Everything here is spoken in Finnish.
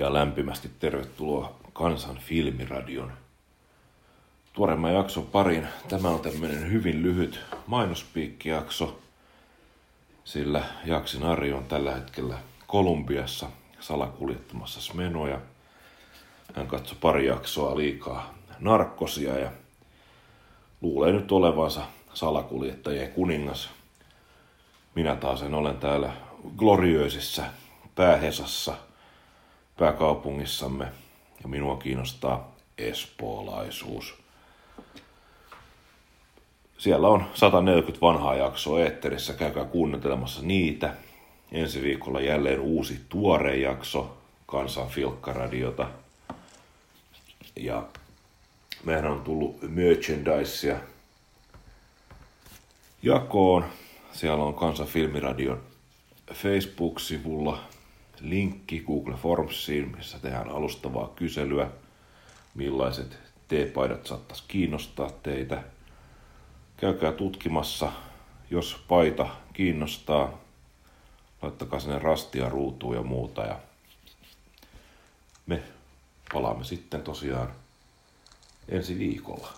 ja lämpimästi tervetuloa Kansan filmiradion tuoreemman jakson parin. Tämä on tämmöinen hyvin lyhyt mainospiikkijakso, sillä Jaksin Ari on tällä hetkellä Kolumbiassa salakuljettamassa smenoja. Hän katsoi pari jaksoa liikaa narkkosia ja luulee nyt olevansa salakuljettajien kuningas. Minä taas en olen täällä gloriöisissä päähesassa pääkaupungissamme ja minua kiinnostaa espoolaisuus. Siellä on 140 vanhaa jaksoa eetterissä, käykää kuunnelmassa niitä. Ensi viikolla jälleen uusi tuore jakso Kansan Filkkaradiota. Ja meidän on tullut merchandisea jakoon. Siellä on Kansan Filmiradion Facebook-sivulla linkki Google Formsiin, missä tehdään alustavaa kyselyä, millaiset T-paidat saattaisi kiinnostaa teitä. Käykää tutkimassa, jos paita kiinnostaa, laittakaa sinne rastia ruutuun ja muuta. Ja me palaamme sitten tosiaan ensi viikolla.